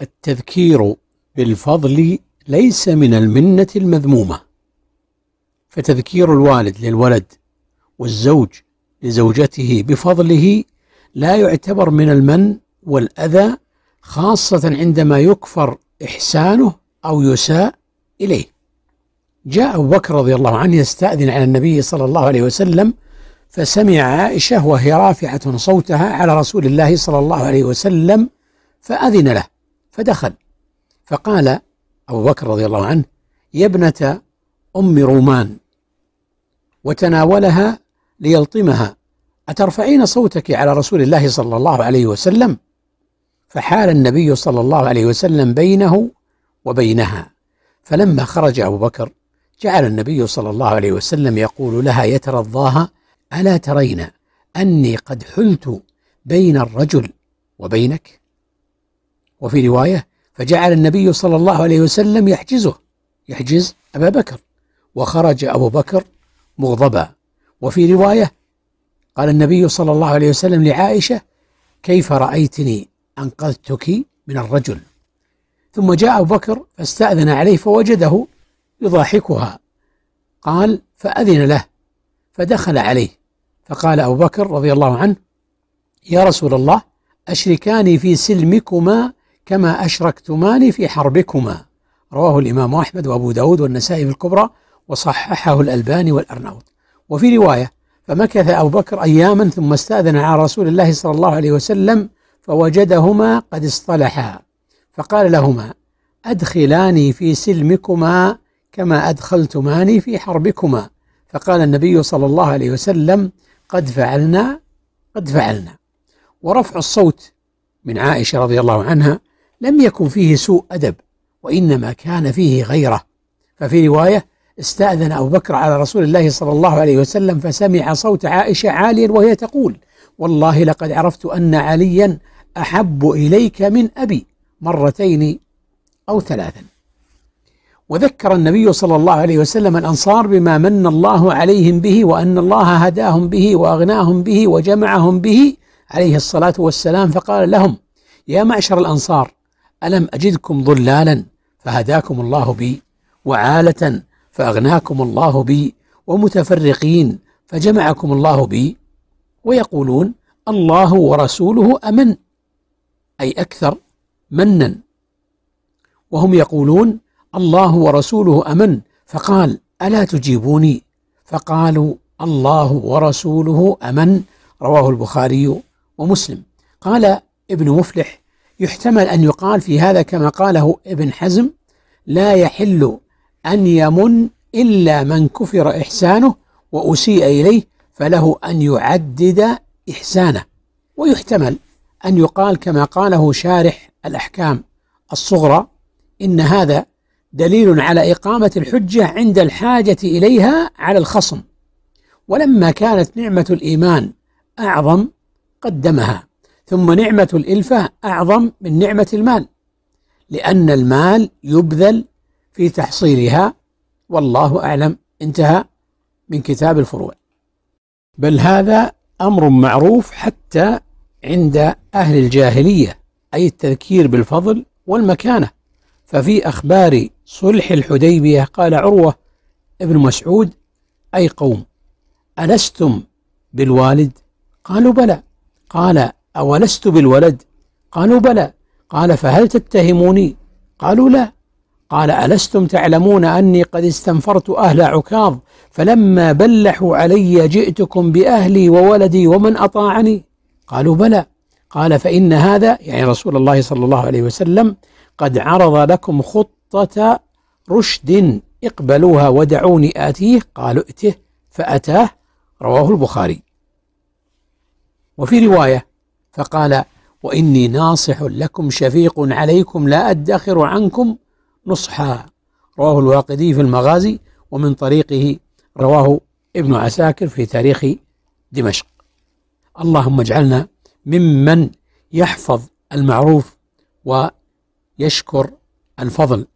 التذكير بالفضل ليس من المنة المذمومة. فتذكير الوالد للولد والزوج لزوجته بفضله لا يعتبر من المن والأذى خاصة عندما يكفر إحسانه أو يساء إليه. جاء أبو بكر رضي الله عنه يستأذن على النبي صلى الله عليه وسلم فسمع عائشة وهي رافعة صوتها على رسول الله صلى الله عليه وسلم فأذن له. فدخل. فقال أبو بكر رضي الله عنه يا ابنة أم رومان وتناولها ليلطمها أترفعين صوتك على رسول الله صلى الله عليه وسلم؟ فحال النبي صلى الله عليه وسلم بينه وبينها. فلما خرج أبو بكر جعل النبي صلى الله عليه وسلم يقول لها يترضاها ألا ترين أني قد حلت بين الرجل وبينك؟ وفي رواية فجعل النبي صلى الله عليه وسلم يحجزه يحجز أبا بكر وخرج أبو بكر مغضبا. وفي رواية قال النبي صلى الله عليه وسلم لعائشة كيف رأيتني أنقذتك من الرجل؟ ثم جاء أبو بكر فاستأذن عليه فوجده يضاحكها. قال فأذن له. فدخل عليه. فقال أبو بكر رضي الله عنه يا رسول الله أشركاني في سلمكما كما أشركتماني في حربكما. رواه الإمام أحمد وأبو داود والنسائي في الكبرى وصححه الألباني والأرناوط وفي رواية فمكث أبو بكر أياما ثم استأذن على رسول الله صلى الله عليه وسلم فوجدهما قد اصطلحا. فقال لهما أدخلاني في سلمكما كما أدخلتماني في حربكما. فقال النبي صلى الله عليه وسلم قد فعلنا قد فعلنا. ورفع الصوت من عائشة رضي الله عنها لم يكن فيه سوء أدب وإنما كان فيه غيرة. ففي رواية استأذن أبو بكر على رسول الله صلى الله عليه وسلم فسمع صوت عائشة عاليا وهي تقول والله لقد عرفت أن عليا أحب إليك من أبي مرتين أو ثلاثا. وذكر النبي صلى الله عليه وسلم الأنصار بما من الله عليهم به وأن الله هداهم به وأغناهم به وجمعهم به عليه الصلاة والسلام فقال لهم يا معشر الأنصار ألم أجدكم ضلالا فهداكم الله بي وعالة فأغناكم الله بي ومتفرقين فجمعكم الله بي. ويقولون الله ورسوله أمن أي أكثر منا. وهم يقولون الله ورسوله أمن فقال ألا تجيبوني؟ فقالوا الله ورسوله أمن رواه البخاري ومسلم. قال ابن مفلح يحتمل أن يقال في هذا كما قاله ابن حزم لا يحل أن يمن إلا من كفر إحسانه وأسيء إليه فله أن يعدد إحسانه. ويحتمل أن يقال كما قاله شارح الأحكام الصغرى إن هذا دليل على إقامة الحجة عند الحاجة إليها على الخصم. ولما كانت نعمة الإيمان أعظم قدمها. ثم نعمة الإلفة أعظم من نعمة المال لأن المال يبذل في تحصيلها والله أعلم انتهى من كتاب الفروع. بل هذا أمر معروف حتى عند أهل الجاهلية أي التذكير بالفضل والمكانة. ففي أخبار صلح الحديبية قال عروة ابن مسعود أي قوم ألستم بالوالد؟ قالوا بلى. قال أولست بالولد؟ قالوا بلى. قال فهل تتهموني؟ قالوا لا. قال ألستم تعلمون أني قد استنفرت أهل عكاظ فلما بلحوا علي جئتكم بأهلي وولدي ومن أطاعني؟ قالوا بلى. قال فإن هذا يعني رسول الله صلى الله عليه وسلم قد عرض لكم خطة رشد اقبلوها ودعوني آتيه. قالوا ائته فأتاه رواه البخاري. وفي رواية فقال وإني ناصح لكم شفيق عليكم لا أدخر عنكم نصحا. رواه الواقدي في المغازي ومن طريقه رواه ابن عساكر في تاريخ دمشق. اللهم اجعلنا ممن يحفظ المعروف ويشكر الفضل.